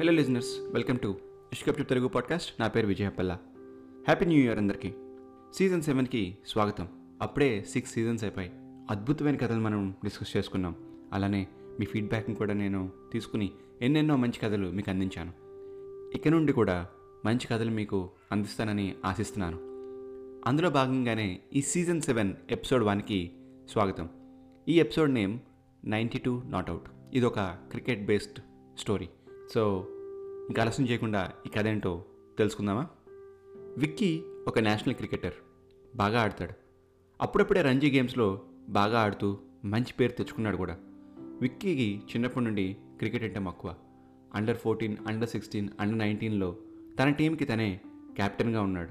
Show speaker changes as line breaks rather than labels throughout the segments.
Hello listeners welcome to Ishkap Telugu podcast నా పేరు Vijayapalla happy new year అందరికీ. Season సెవెన్కి స్వాగతం. అప్పుడే సిక్స్ సీజన్స్ అయిపోయి అద్భుతమైన కథలు మనం డిస్కస్ చేసుకున్నాం. అలానే మీ ఫీడ్బ్యాక్ని కూడా నేను తీసుకుని ఎన్నెన్నో మంచి కథలు మీకు అందించాను. ఇక నుండి కూడా మంచి కథలు మీకు అందిస్తానని ఆశిస్తున్నాను. అందులో భాగంగానే ఈ సీజన్ సెవెన్ ఎపిసోడ్ వన్కి స్వాగతం. ఈ episode name ninety two not out ఇది ఒక క్రికెట్ బేస్డ్ స్టోరీ సో ఇంకా ఆలస్యం చేయకుండా ఈ కథ ఏంటో తెలుసుకుందామా? విక్కీ ఒక నేషనల్ క్రికెటర్. బాగా ఆడతాడు. అప్పుడప్పుడే రంజీ గేమ్స్లో బాగా ఆడుతూ మంచి పేరు తెచ్చుకున్నాడు కూడా. విక్కీకి చిన్నప్పటి నుండి క్రికెట్ అంటే మక్కువ. Under fourteen under sixteen under నైన్టీన్లో తన టీంకి తనే కెప్టెన్గా ఉన్నాడు.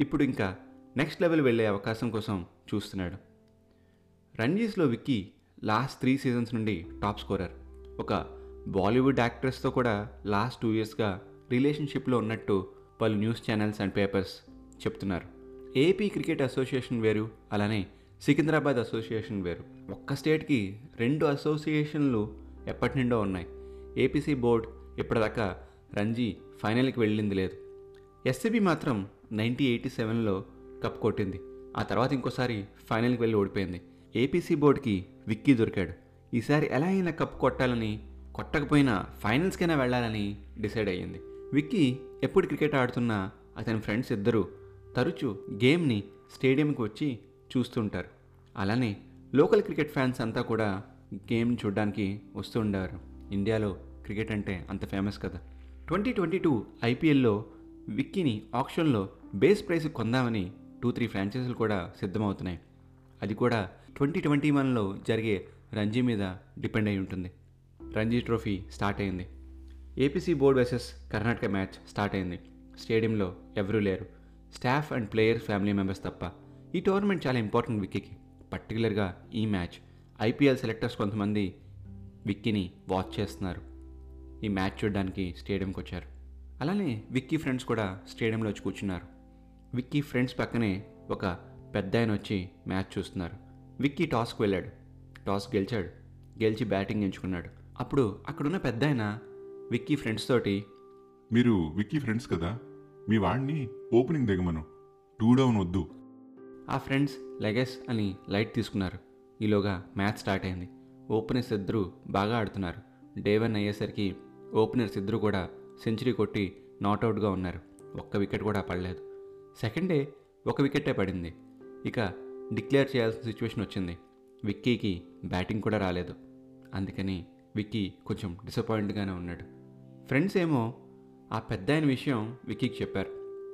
ఇప్పుడు ఇంకా నెక్స్ట్ లెవెల్ వెళ్ళే అవకాశం కోసం చూస్తున్నాడు. రంజీస్లో విక్కీ లాస్ట్ త్రీ సీజన్స్ నుండి టాప్ స్కోరర్. ఒక బాలీవుడ్ యాక్ట్రెస్తో కూడా లాస్ట్ టూ ఇయర్స్గా రిలేషన్షిప్లో ఉన్నట్టు పలు న్యూస్ ఛానల్స్ అండ్ పేపర్స్ చెప్తున్నారు. ఏపీ క్రికెట్ అసోసియేషన్ వేరు అలానే సికింద్రాబాద్ అసోసియేషన్ వేరు. ఒక్క స్టేట్కి రెండు అసోసియేషన్లు ఎప్పటి నుండో ఉన్నాయి. ఏపీసీ బోర్డ్ ఇప్పటిదాకా రంజీ ఫైనల్కి వెళ్ళింది లేదు. ఎస్సీబీ మాత్రం నైన్టీ ఎయిటీ సెవెన్లో కప్ కొట్టింది. ఆ తర్వాత ఇంకోసారి ఫైనల్కి వెళ్ళి ఓడిపోయింది. ఏపీసీ బోర్డుకి విక్కీ దొరికాడు. ఈసారి ఎలా అయినా కప్ కొట్టాలని కొట్టకపోయినా ఫైనల్స్కైనా వెళ్ళాలని డిసైడ్ అయ్యింది. విక్కీ ఎప్పుడు క్రికెట్ ఆడుతున్నా అతని ఫ్రెండ్స్ ఇద్దరు తరచూ గేమ్ని స్టేడియంకి వచ్చి చూస్తుంటారు. అలానే లోకల్ క్రికెట్ ఫ్యాన్స్ అంతా కూడా గేమ్ చూడడానికి వస్తూ ఉండేవారు. ఇండియాలో క్రికెట్ అంటే అంత ఫేమస్ కదా. ట్వంటీ ట్వంటీ టూ ఐపీఎల్లో విక్కీని ఆప్షన్లో బేస్ ప్రైస్ కొందామని టూ త్రీ ఫ్రాంచైజీలు కూడా సిద్ధమవుతున్నాయి. అది కూడా ట్వంటీ ట్వంటీ వన్లో జరిగే రంజీ మీద డిపెండ్ అయి ఉంటుంది. రంజీ ట్రోఫీ స్టార్ట్ అయింది. APC board versus Karnataka match start అయింది. స్టేడియంలో ఎవరూ లేరు. Staff and player family members తప్ప. ఈ టోర్నమెంట్ చాలా ఇంపార్టెంట్ విక్కీకి. పర్టికులర్గా ఈ మ్యాచ్. ఐపీఎల్ సెలెక్టర్స్ కొంతమంది విక్కీని వాచ్ చేస్తున్నారు. ఈ మ్యాచ్ చూడడానికి స్టేడియంకి వచ్చారు. అలానే విక్కీ ఫ్రెండ్స్ కూడా స్టేడియంలో వచ్చి కూర్చున్నారు. విక్కీ ఫ్రెండ్స్ పక్కనే ఒక పెద్ద ఆయన వచ్చి మ్యాచ్ చూస్తున్నారు. విక్కీ టాస్కి వెళ్ళాడు. టాస్ గెలిచాడు. గెలిచి బ్యాటింగ్ ఎంచుకున్నాడు. అప్పుడు అక్కడున్న పెద్ద ఆయన విక్కీ ఫ్రెండ్స్ తోటి
మీరు విక్కీ ఫ్రెండ్స్ కదా మీ వాడిని ఓపెనింగ్ దిగమను టూ డౌన్ వద్దు.
ఆ ఫ్రెండ్స్ లెగెస్ అని లైట్ తీసుకున్నారు. ఈలోగా మ్యాచ్ స్టార్ట్ అయింది. ఓపెనర్స్ ఇద్దరు బాగా ఆడుతున్నారు. డే వన్ అయ్యేసరికి ఓపెనర్స్ ఇద్దరు కూడా సెంచరీ కొట్టి నాట్అవుట్గా ఉన్నారు. ఒక్క వికెట్ కూడా పడలేదు. సెకండ్ డే ఒక వికెటే పడింది. ఇక డిక్లేర్ చేయాల్సిన సిచ్యువేషన్ వచ్చింది. విక్కీకి బ్యాటింగ్ కూడా రాలేదు. అందుకని విక్కీ కొంచెం డిసప్పాయింట్గానే ఉన్నాడు. ఫ్రెండ్స్ ఏమో ఆ పెద్ద ఆయన విషయం విక్కీకి చెప్పారు.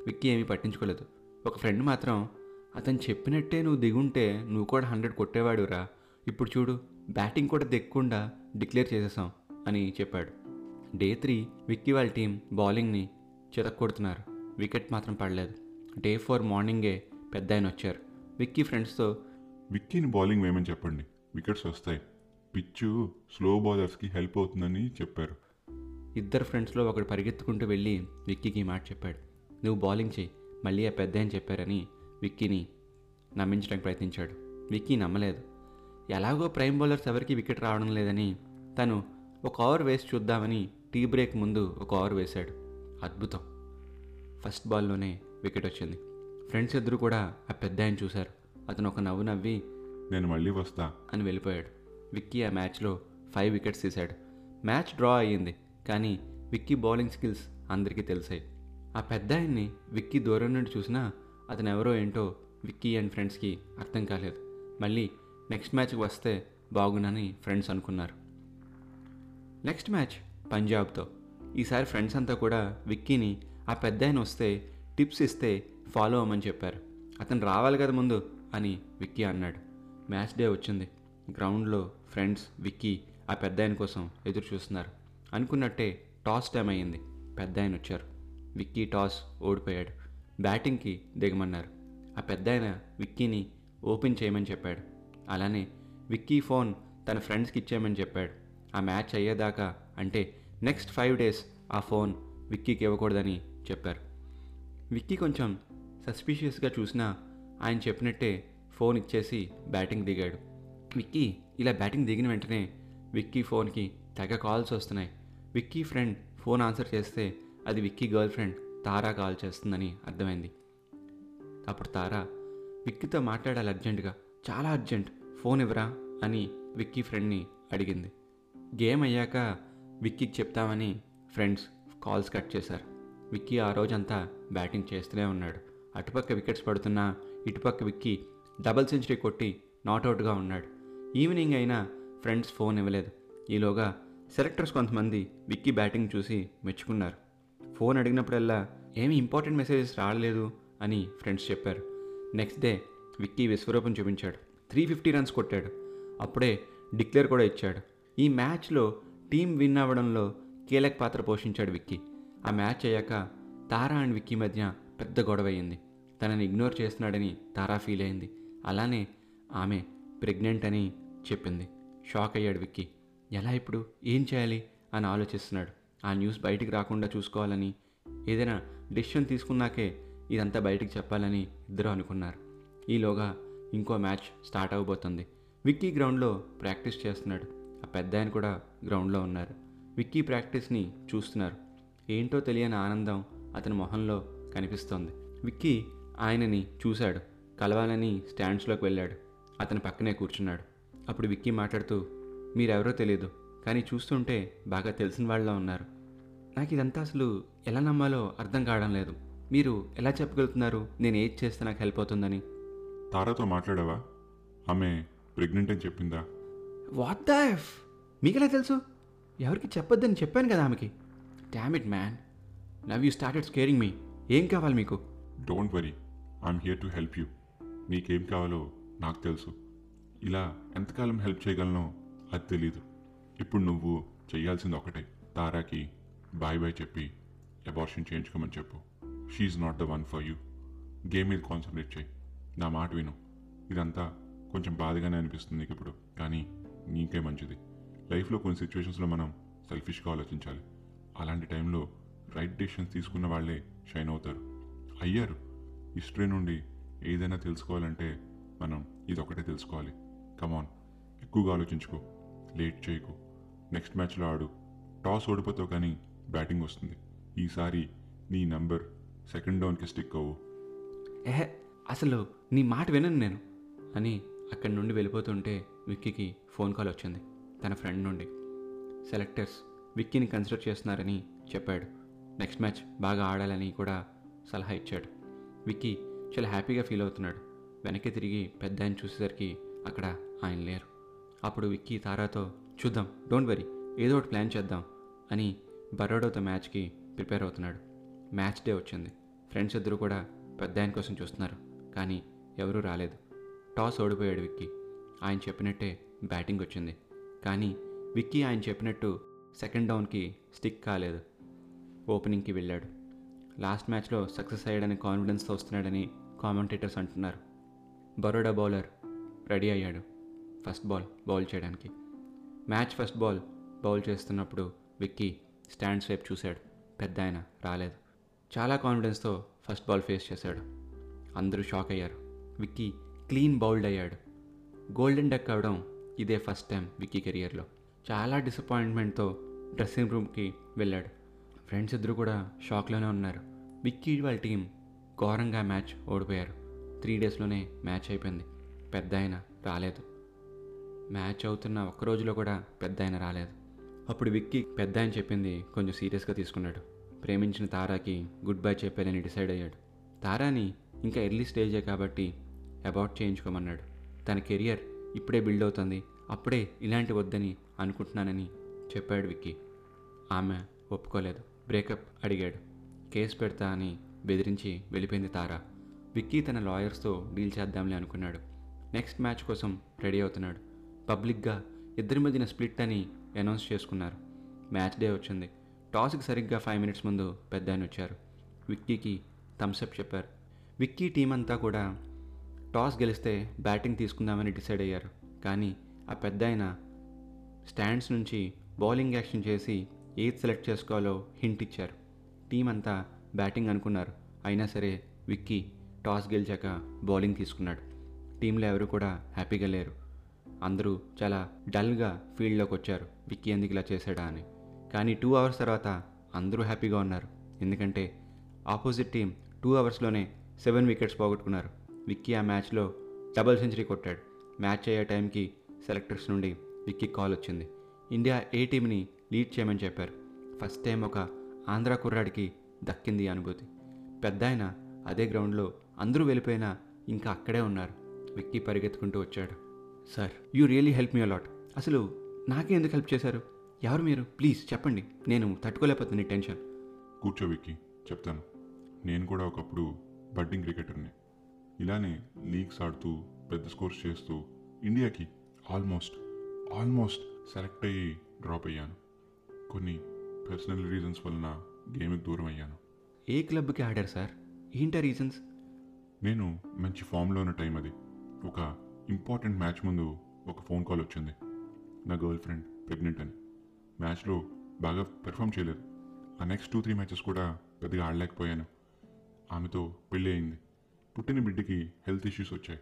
విక్కీ ఏమీ పట్టించుకోలేదు. ఒక ఫ్రెండ్ మాత్రం అతను చెప్పినట్టే నువ్వు దిగుంటే నువ్వు కూడా హండ్రెడ్ కొట్టేవాడురా. ఇప్పుడు చూడు బ్యాటింగ్ కూడా దిక్కకుండా డిక్లేర్ చేసేసాం అని చెప్పాడు. డే త్రీ విక్కీ వాళ్ళ టీం బౌలింగ్ని చితక్కొడుతున్నారు. వికెట్ మాత్రం పడలేదు. డే ఫోర్ మార్నింగే పెద్ద ఆయన వచ్చారు. విక్కీ ఫ్రెండ్స్తో
విక్కీని బౌలింగ్ వేయమని చెప్పండి. వికెట్స్ వస్తాయి. పిచ్చు స్లో బౌలర్స్కి హెల్ప్ అవుతుందని చెప్పారు.
ఇద్దరు ఫ్రెండ్స్లో ఒకడు పరిగెత్తుకుంటూ వెళ్ళి విక్కీకి ఈ మాట చెప్పాడు. నువ్వు బౌలింగ్ చేయి మళ్ళీ ఆ పెద్ద అని చెప్పారని విక్కీని నమ్మించడానికి ప్రయత్నించాడు. విక్కీ నమ్మలేదు. ఎలాగో ప్రైమ్ బౌలర్స్ ఎవరికి వికెట్ రావడం లేదని తను ఒక ఓవర్ వేసి చూద్దామని టీ బ్రేక్ ముందు ఒక ఓవర్ వేశాడు. అద్భుతం. ఫస్ట్ బాల్లోనే వికెట్ వచ్చింది. ఫ్రెండ్స్ ఇద్దరు కూడా ఆ పెద్ద ఆయన చూశారు. అతను ఒక నవ్వు నవ్వి
నేను మళ్ళీ వస్తా
అని వెళ్ళిపోయాడు. విక్కీ ఆ మ్యాచ్లో ఫైవ్ వికెట్స్ తీశాడు. మ్యాచ్ డ్రా అయ్యింది కానీ విక్కీ బౌలింగ్ స్కిల్స్ అందరికీ తెలిసాయి. ఆ పెద్ద ఆయన్ని విక్కీ దూరం నుండి చూసినా అతను ఎవరో ఏంటో విక్కీ అండ్ ఫ్రెండ్స్కి అర్థం కాలేదు. మళ్ళీ నెక్స్ట్ మ్యాచ్కి వస్తే బాగునని ఫ్రెండ్స్ అనుకున్నారు. నెక్స్ట్ మ్యాచ్ పంజాబ్తో. ఈసారి ఫ్రెండ్స్ అంతా కూడా విక్కీని ఆ పెద్ద ఆయన వస్తే టిప్స్ ఇస్తే ఫాలో అవ్వమని చెప్పారు. అతను రావాలి కదా ముందు అని విక్కీ అన్నాడు. మ్యాచ్ డే వచ్చింది. గ్రౌండ్లో ఫ్రెండ్స్ విక్కీ ఆ పెద్ద ఆయన కోసం ఎదురు చూస్తున్నారు. అనుకున్నట్టే టాస్ టైం అయ్యింది. పెద్ద ఆయన వచ్చారు. విక్కీ టాస్ ఓడిపోయాడు. బ్యాటింగ్కి దిగమన్నారు. ఆ పెద్ద ఆయన విక్కీని ఓపెన్ చేయమని చెప్పాడు. అలానే విక్కీ ఫోన్ తన ఫ్రెండ్స్కి ఇచ్చేయమని చెప్పాడు. ఆ మ్యాచ్ అయ్యేదాకా అంటే నెక్స్ట్ ఫైవ్ డేస్ ఆ ఫోన్ విక్కీకి ఇవ్వకూడదని చెప్పారు. విక్కీ కొంచెం సస్పీషియస్గా చూసినా ఆయన చెప్పినట్టే ఫోన్ ఇచ్చేసి బ్యాటింగ్ దిగాడు. విక్కీ ఇలా బ్యాటింగ్ దిగిన వెంటనే విక్కీ ఫోన్కి తెగ కాల్స్ వస్తున్నాయి. విక్కీ ఫ్రెండ్ ఫోన్ ఆన్సర్ చేస్తే అది Vicky girl friend Tara call చేస్తుందని అర్థమైంది. అప్పుడు తారా విక్కీతో మాట్లాడాలి అర్జెంటుగా. చాలా అర్జెంట్. ఫోన్ ఇవ్వరా? అని విక్కీ ఫ్రెండ్ని అడిగింది. గేమ్ అయ్యాక విక్కీకి చెప్తామని ఫ్రెండ్స్ కాల్స్ కట్ చేశారు. విక్కీ ఆ రోజంతా బ్యాటింగ్ చేస్తూనే ఉన్నాడు. అటుపక్క వికెట్స్ పడుతున్నా ఇటుపక్క విక్కీ డబుల్ సెంచరీ కొట్టి నాట్అవుట్గా ఉన్నాడు. ఈవినింగ్ అయినా ఫ్రెండ్స్ ఫోన్ ఇవ్వలేదు. ఈలోగా సెలెక్టర్స్ కొంతమంది విక్కీ బ్యాటింగ్ చూసి మెచ్చుకున్నారు. ఫోన్ అడిగినప్పుడల్లా ఏమీ ఇంపార్టెంట్ మెసేజెస్ రాలేదు అని ఫ్రెండ్స్ చెప్పారు. నెక్స్ట్ డే విక్కీ విశ్వరూపం చూపించాడు. త్రీ ఫిఫ్టీ రన్స్ కొట్టాడు. అప్పుడే డిక్లేర్ కూడా ఇచ్చాడు. ఈ మ్యాచ్లో టీం విన్ అవ్వడంలో కీలక పాత్ర పోషించాడు విక్కీ. ఆ మ్యాచ్ అయ్యాక తారా అండ్ విక్కీ మధ్య పెద్ద గొడవ అయింది తనని ఇగ్నోర్ చేస్తున్నాడని తారా ఫీల్ అయింది. అలానే ఆమె ప్రెగ్నెంట్ అని చెప్పింది. షాక్ అయ్యాడు విక్కీ. ఎలా ఇప్పుడు? ఏం చేయాలి? అని ఆలోచిస్తున్నాడు. ఆ న్యూస్ బయటికి రాకుండా చూసుకోవాలని ఏదైనా డెసిషన్ తీసుకున్నాకే ఇదంతా బయటికి చెప్పాలని ఇద్దరు అనుకున్నారు. ఈలోగా ఇంకో మ్యాచ్ స్టార్ట్ అవబోతుంది. విక్కీ గ్రౌండ్లో ప్రాక్టీస్ చేస్తున్నాడు. ఆ పెద్ద ఆయన కూడా గ్రౌండ్లో ఉన్నారు. విక్కీ ప్రాక్టీస్ని చూస్తున్నారు. ఏంటో తెలియని ఆనందం అతని మొహంలో కనిపిస్తోంది. విక్కీ ఆయనని చూశాడు. కలవాలని స్టాండ్స్లోకి వెళ్ళాడు. అతని పక్కనే కూర్చున్నాడు. అప్పుడు విక్కీ మాట్లాడుతూ మీరెవరో తెలియదు కానీ చూస్తుంటే బాగా తెలిసిన వాళ్ళ ఉన్నారు. నాకు ఇదంతా అసలు ఎలా నమ్మాలో అర్థం కావడం లేదు. మీరు ఎలా చెప్పగలుగుతున్నారు? నేను ఏది చేస్తే నాకు హెల్ప్ అవుతుందని.
తారాతో మాట్లాడావా? ఆమె ప్రెగ్నెంట్ అని చెప్పిందా?
What the F? మీకెలా తెలుసు? ఎవరికి చెప్పొద్దని చెప్పాను కదా ఆమెకి. Damn it man now you started scaring me ఏం కావాలి మీకు?
Don't worry I'm here to help you నీకేం కావాలో నాకు తెలుసు. ఇలా ఎంతకాలం హెల్ప్ చేయగలనో అది తెలీదు. ఇప్పుడు నువ్వు చేయాల్సింది ఒకటే. తారాకి బాయ్ బాయ్ చెప్పి అబార్షన్ చేయించుకోమని చెప్పు. She's not the one for you game మీద కాన్సన్ట్రేట్ చేయి. నా మాట విను. ఇదంతా కొంచెం బాధగానే అనిపిస్తుంది నీకు ఇప్పుడు. కానీ నీకే మంచిది. లైఫ్లో కొన్ని సిచ్యువేషన్స్లో మనం సెల్ఫిష్గా ఆలోచించాలి. అలాంటి టైంలో రైట్ డెసిషన్స్ తీసుకున్న వాళ్ళే షైన్ అవుతారు. అయ్యారు. హిస్టరీ నుండి ఏదైనా తెలుసుకోవాలంటే మనం ఇదొకటే తెలుసుకోవాలి. కమాన్ ఎక్కువగా ఆలోచించుకో. లేట్ చేయకు. నెక్స్ట్ మ్యాచ్లో ఆడు. టాస్ ఓడిపోతావు కానీ బ్యాటింగ్ వస్తుంది. ఈసారి నీ నంబర్ సెకండ్ డౌన్కి స్టిక్ అవ్వు.
ఏహే అసలు నీ మాట వినను నేను. అని అక్కడి నుండి వెళ్ళిపోతుంటే విక్కీకి ఫోన్ కాల్ వచ్చింది. తన ఫ్రెండ్ నుండి. సెలెక్టర్స్ విక్కీని కన్సిడర్ చేస్తున్నారని చెప్పాడు. నెక్స్ట్ మ్యాచ్ బాగా ఆడాలని కూడా సలహా ఇచ్చాడు. విక్కీ చాలా హ్యాపీగా ఫీల్ అవుతున్నాడు. వెనక్కి తిరిగి పెద్ద ఆయన చూసేసరికి అక్కడ ఆయన లేరు. అప్పుడు విక్కీ తారాతో చూద్దాం డోంట్ వరీ ఏదో ఒకటి ప్లాన్ చేద్దాం అని బరోడాతో మ్యాచ్కి ప్రిపేర్ అవుతున్నాడు. మ్యాచ్ డే వచ్చింది. ఫ్రెండ్స్ ఇద్దరు కూడా పెద్ద ఆయన కోసం చూస్తున్నారు కానీ ఎవరూ రాలేదు. టాస్ ఓడిపోయాడు విక్కీ. ఆయన చెప్పినట్టే బ్యాటింగ్ వచ్చింది. కానీ విక్కీ ఆయన చెప్పినట్టు సెకండ్ డౌన్కి స్టిక్ కాలేదు. ఓపెనింగ్కి వెళ్ళాడు. లాస్ట్ మ్యాచ్లో సక్సెస్ అయ్యాడని కాన్ఫిడెన్స్తో వస్తున్నాడని కామెంటేటర్స్ అంటున్నారు. బరోడా బౌలర్ రెడీ అయ్యాడు. ఫస్ట్ బాల్ బౌల్ చేయడానికి. మ్యాచ్ ఫస్ట్ బాల్ బౌల్ చేస్తున్నప్పుడు విక్కీ స్టాండ్స్ వైపు చూశాడు. పెద్ద ఆయన రాలేదు. చాలా కాన్ఫిడెన్స్తో ఫస్ట్ బాల్ ఫేస్ చేశాడు. అందరూ షాక్ అయ్యారు. విక్కీ క్లీన్ బౌల్డ్ అయ్యాడు. గోల్డెన్ డెక్ అవడం ఇదే ఫస్ట్ టైం విక్కీ కెరియర్లో. చాలా డిసప్పాయింట్మెంట్తో డ్రెస్సింగ్ రూమ్కి వెళ్ళాడు. ఫ్రెండ్స్ ఇద్దరు కూడా షాక్లోనే ఉన్నారు. విక్కీ వాళ్ళ టీం ఘోరంగా మ్యాచ్ ఓడిపోయారు. త్రీ డేస్లోనే మ్యాచ్ అయిపోయింది. పెద్ద ఆయన రాలేదు. మ్యాచ్ అవుతున్న ఒక్క రోజులో కూడా పెద్ద ఆయన రాలేదు. అప్పుడు విక్కీ పెద్ద ఆయన చెప్పింది కొంచెం సీరియస్గా తీసుకున్నాడు. ప్రేమించిన తారాకి గుడ్ బై చెప్పాలని డిసైడ్ అయ్యాడు. తారాని ఇంకా ఎర్లీ స్టేజే కాబట్టి అబార్ట్ చేయించుకోమన్నాడు. తన కెరియర్ ఇప్పుడే బిల్డ్ అవుతుంది. అప్పుడే ఇలాంటి వద్దని అనుకుంటున్నానని చెప్పాడు విక్కీ. ఆమె ఒప్పుకోలేదు. బ్రేకప్ అడిగాడు. కేసు పెడతా అని బెదిరించి వెళ్ళిపోయింది తారా. విక్కీ తన లాయర్స్తో డీల్ చేద్దాంలే అనుకున్నాడు. నెక్స్ట్ మ్యాచ్ కోసం రెడీ అవుతున్నాడు. పబ్లిక్గా ఇద్దరి మధ్యన స్ప్లిట్ అని అనౌన్స్ చేసుకున్నారు. మ్యాచ్ డే వచ్చింది. టాస్కి సరిగ్గా ఫైవ్ మినిట్స్ ముందు పెద్ద ఆయన వచ్చారు. విక్కీకి థమ్స్అప్ చెప్పారు. విక్కీ టీం అంతా కూడా టాస్ గెలిస్తే బ్యాటింగ్ తీసుకుందామని డిసైడ్ అయ్యారు. కానీ ఆ పెద్ద ఆయన స్టాండ్స్ నుంచి బౌలింగ్ యాక్షన్ చేసి ఏది సెలెక్ట్ చేసుకోవాలో హింట్ ఇచ్చారు. టీం అంతా బ్యాటింగ్ అనుకున్నారు. అయినా సరే విక్కీ టాస్ గెలిచాక బౌలింగ్ తీసుకున్నాడు. టీంలో ఎవరు కూడా హ్యాపీగా లేరు. అందరూ చాలా డల్గా ఫీల్డ్లోకి వచ్చారు. విక్కీ ఎందుకు ఇలా చేశాడా అని. కానీ టూ అవర్స్ తర్వాత అందరూ హ్యాపీగా ఉన్నారు. ఎందుకంటే ఆపోజిట్ టీం టూ అవర్స్లోనే సెవెన్ వికెట్స్ పోగొట్టుకున్నారు. విక్కీ ఆ మ్యాచ్లో డబుల్ సెంచరీ కొట్టాడు. మ్యాచ్ అయ్యే టైంకి సెలెక్టర్స్ నుండి విక్కీ కాల్ వచ్చింది. ఇండియా ఏ టీంని లీడ్ చేయమని చెప్పారు. ఫస్ట్ టైం ఒక ఆంధ్ర కుర్రాడికి దక్కింది అనుభూతి. పెద్ద అదే గ్రౌండ్లో అందరూ వెళ్ళిపోయినా ఇంకా అక్కడే ఉన్నారు. విక్కీ పరిగెత్తుకుంటూ వచ్చాడు. Sir you really help me a lot. అసలు నాకే ఎందుకు హెల్ప్ చేశారు? ఎవరు మీరు? ప్లీజ్ చెప్పండి. నేను తట్టుకోలేకపోతుంది టెన్షన్.
కూర్చో విక్కీ చెప్తాను. నేను కూడా ఒకప్పుడు బడ్డింగ్ క్రికెటర్ని. ఇలానే లీగ్స్ ఆడుతూ పెద్ద స్కోర్స్ చేస్తూ ఇండియాకి ఆల్మోస్ట్ ఆల్మోస్ట్ సెలెక్ట్ అయ్యి డ్రాప్ అయ్యాను. కొన్ని పర్సనల్ రీజన్స్ వలన గేమ్కి దూరం అయ్యాను.
ఏ క్లబ్కి ఆడారు సార్? ఏంటా రీజన్స్?
నేను మంచి ఫామ్లో ఉన్న టైం అది. ఒక ఇంపార్టెంట్ మ్యాచ్ ముందు ఒక ఫోన్ కాల్ వచ్చింది. నా గర్ల్ ఫ్రెండ్ ప్రెగ్నెంట్ అని. మ్యాచ్లో బాగా పెర్ఫామ్ చేయలేదు. ఆ నెక్స్ట్ టూ త్రీ మ్యాచెస్ కూడా పెద్దగా ఆడలేకపోయాను. ఆమెతో పెళ్ళి అయింది. పుట్టిన బిడ్డకి హెల్త్ ఇష్యూస్ వచ్చాయి.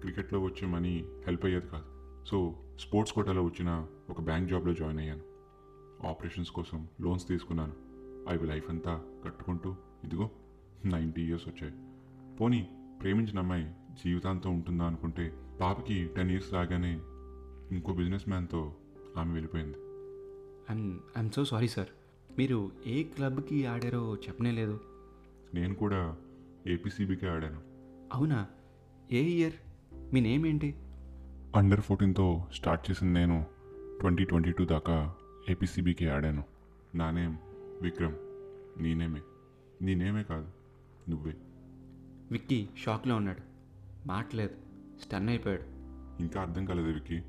క్రికెట్లో వచ్చే మనీ హెల్ప్ అయ్యేది కాదు. సో స్పోర్ట్స్ కోటాలో వచ్చిన ఒక బ్యాంక్ జాబ్లో జాయిన్ అయ్యాను. ఆపరేషన్స్ కోసం లోన్స్ తీసుకున్నాను. అవి లైఫ్ అంతా కట్టుకుంటూ ఇదిగో నైంటీ ఇయర్స్ వచ్చాయి. పోనీ ప్రేమించిన అమ్మాయి జీవితాంతం ఉంటుందా అనుకుంటే పాపకి టెన్ ఇయర్స్ రాగానే ఇంకో బిజినెస్ మ్యాన్తో ఆమె వెళ్ళిపోయింది.
I'm I'm so sorry sir. మీరు ఏ క్లబ్కి ఆడారో చెప్పనే లేదు.
నేను కూడా ఏపీసీబీకే ఆడాను.
అవునా? ఏ ఇయర్? మీ నేమ్ ఏంటి?
అండర్ ఫోర్టీన్తో స్టార్ట్ చేసిన నేను ట్వంటీ ట్వంటీ టూ దాకా ఏపీసీబీకే ఆడాను. నా నేమ్ విక్రమ్. నీ నేమే. నీ నేమే కాదు నువ్వే.
విక్కీ షాక్లో ఉన్నాడు. మాట్లేదు స్టన్ అయిపోయాడు.
ఇంకా అర్థం కాలేదు వికి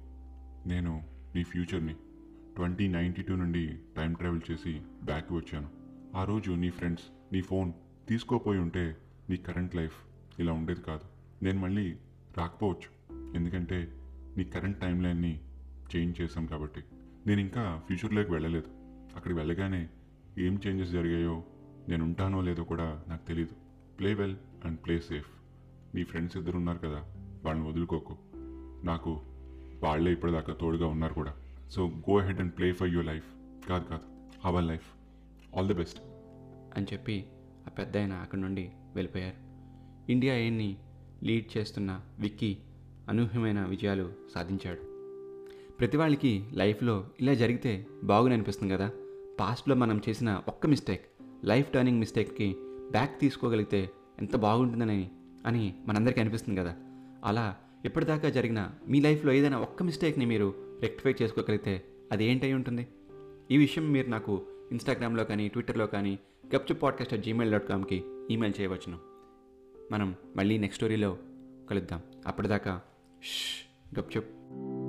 నేను నీ ఫ్యూచర్ని ట్వంటీ నైంటీ టూ నుండి టైం ట్రావెల్ చేసి బ్యాక్ వచ్చాను. ఆ రోజు నీ ఫ్రెండ్స్ నీ ఫోన్ తీసుకోపోయి ఉంటే నీ కరెంట్ లైఫ్ ఇలా ఉండేది కాదు. నేను మళ్ళీ రాకపోవచ్చు. ఎందుకంటే నీ కరెంట్ టైం లైన్ని చేంజ్ చేశాం కాబట్టి. నేను ఇంకా ఫ్యూచర్లోకి వెళ్ళలేదు. అక్కడికి వెళ్ళగానే ఏం చేంజెస్ జరిగాయో నేను ఉంటానో లేదో కూడా నాకు తెలియదు play well and play safe. నీ ఫ్రెండ్స్ ఇద్దరు ఉన్నారు కదా వాళ్ళని వదులుకోకు. నాకు వాళ్ళే ఇప్పటిదాకా తోడుగా ఉన్నారు కూడా. So go ahead and play for your life కాదు కాదు. Our life all the best
అని చెప్పి ఆ పెద్ద ఆయన అక్కడి నుండి వెళ్ళిపోయారు. ఇండియా ఏన్ని లీడ్ చేస్తున్న విక్కీ అనూహ్యమైన విజయాలు సాధించాడు. ప్రతి వాళ్ళకి లైఫ్లో ఇలా జరిగితే బాగుని అనిపిస్తుంది కదా. పాస్ట్లో మనం చేసిన ఒక్క మిస్టేక్ లైఫ్ టర్నింగ్ మిస్టేక్కి బ్యాక్ తీసుకోగలిగితే ఎంత బాగుంటుందని అని మనందరికీ అనిపిస్తుంది కదా. అలా ఇప్పటిదాకా జరిగిన మీ లైఫ్లో ఏదైనా ఒక్క మిస్టేక్ని మీరు రెక్టిఫై చేసుకోగలిగితే అది ఏంటై ఉంటుంది? ఈ విషయం మీరు నాకు ఇన్స్టాగ్రామ్లో కానీ ట్విట్టర్లో కానీ Gupchup podcast at Gmail dot కామ్కి email చేయవచ్చును. మనం మళ్ళీ నెక్స్ట్ స్టోరీలో కలుద్దాం. అప్పటిదాకా ష్ గప్చుప్.